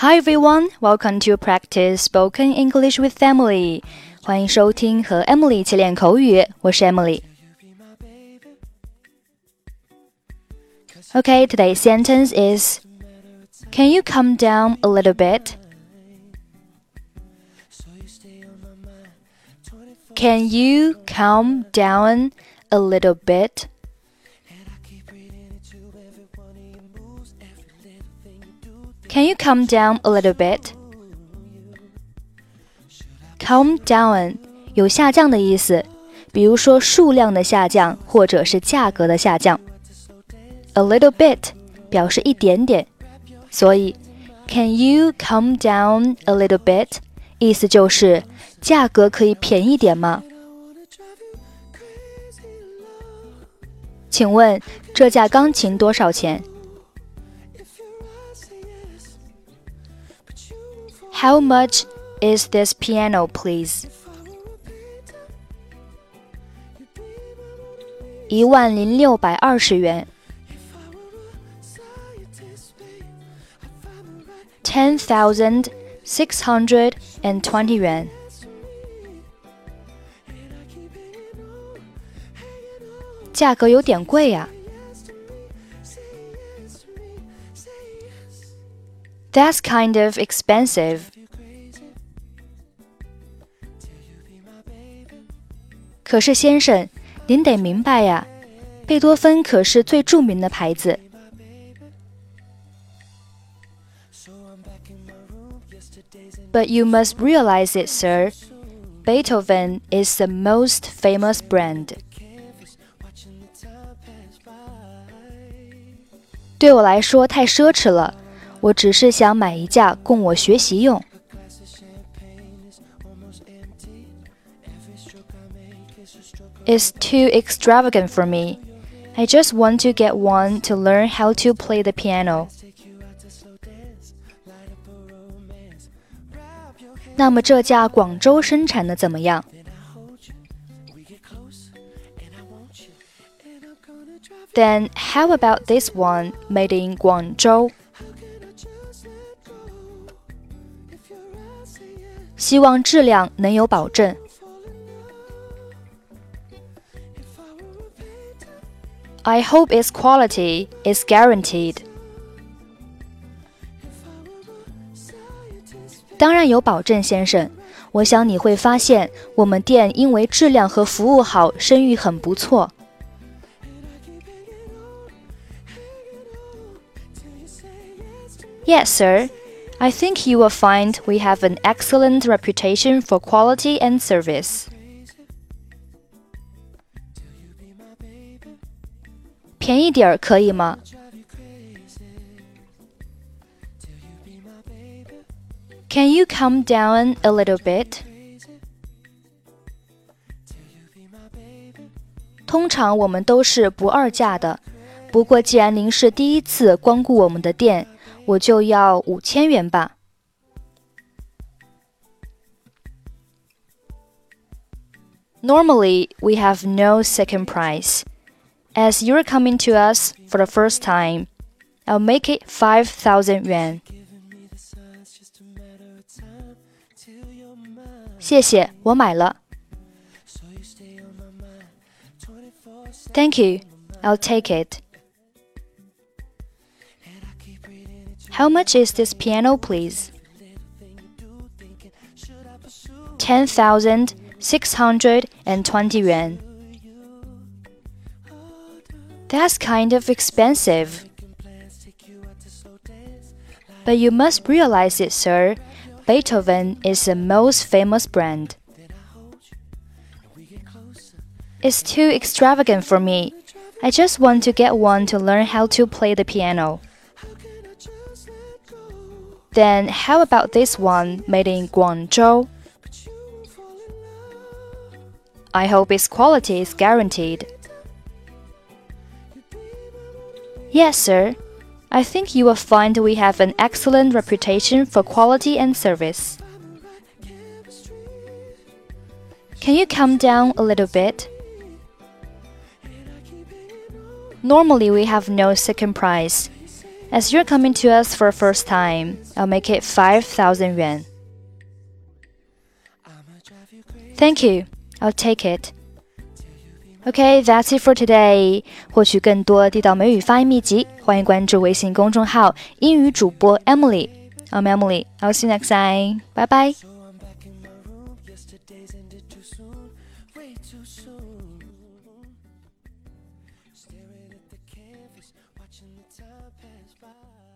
Hi everyone, welcome to practice spoken English with Emily. 欢迎收听和 Emily 一起练口语，我是 Emily。Okay, today's sentence is Can you come down a little bit? Can you calm down a little bit? Can you calm down a little bit? Calm down 有下降的意思，比如说数量的下降，或者是价格的下降。A little bit 表示一点点，所以 Can you calm down a little bit？意思就是价格可以便宜点吗？请问这架钢琴多少钱 ？How much is this piano, please? 一万零六百二十元。Ten thousand six hundred and twenty yuan. That's kind of expensive. 可是先生，您得明白呀，贝多芬可是最着名的牌子。But you must realize it, sir. Beethoven is the most famous brand. 对我来说太奢侈了， 我只是想买一架供我学习用。It's too extravagant for me. I just want to get one to learn how to play the piano. 那么这架广州生产的怎么样？Then how about this one made in Guangzhou? 希望质量能有保证。I hope its quality is guaranteed. 当然有保证，先生。我想你会发现，我们店因为质量和服务好，声誉很不错。Yes, sir. I think you will find we have an excellent reputation for quality and service. 便宜点儿可以吗？Can you come down a little bit? 通常我们都是不二价的，不过既然您是第一次光顾我们的店。 我就要五千元吧。Normally, we have no second price. As you're coming to us for the first time, I'll make it 5,000 yuan. 谢谢，我买了。Thank you. I'll take it. How much is this piano, please? Ten thousand six hundred and twenty yuan. That's kind of expensive. But you must realize it, sir. Beethoven is the most famous brand. It's too extravagant for me. I just want to get one to learn how to play the piano. Then how about this one made in Guangzhou? I hope its quality is guaranteed. Yes, sir. I think you will find we have an excellent reputation for quality and service. Can you come down a little bit? Normally, we have no second price. As you're coming to us for a first time, I'll make it 5,000 yuan. Thank you. I'll take it. Okay, that's it for today. 获取更多地道美语发音秘籍，欢迎关注微信公众号“英语主播 Emily”。I'm Emily. I'll see you next time. Bye bye. Staring at the canvas, watching the time pass goodbye.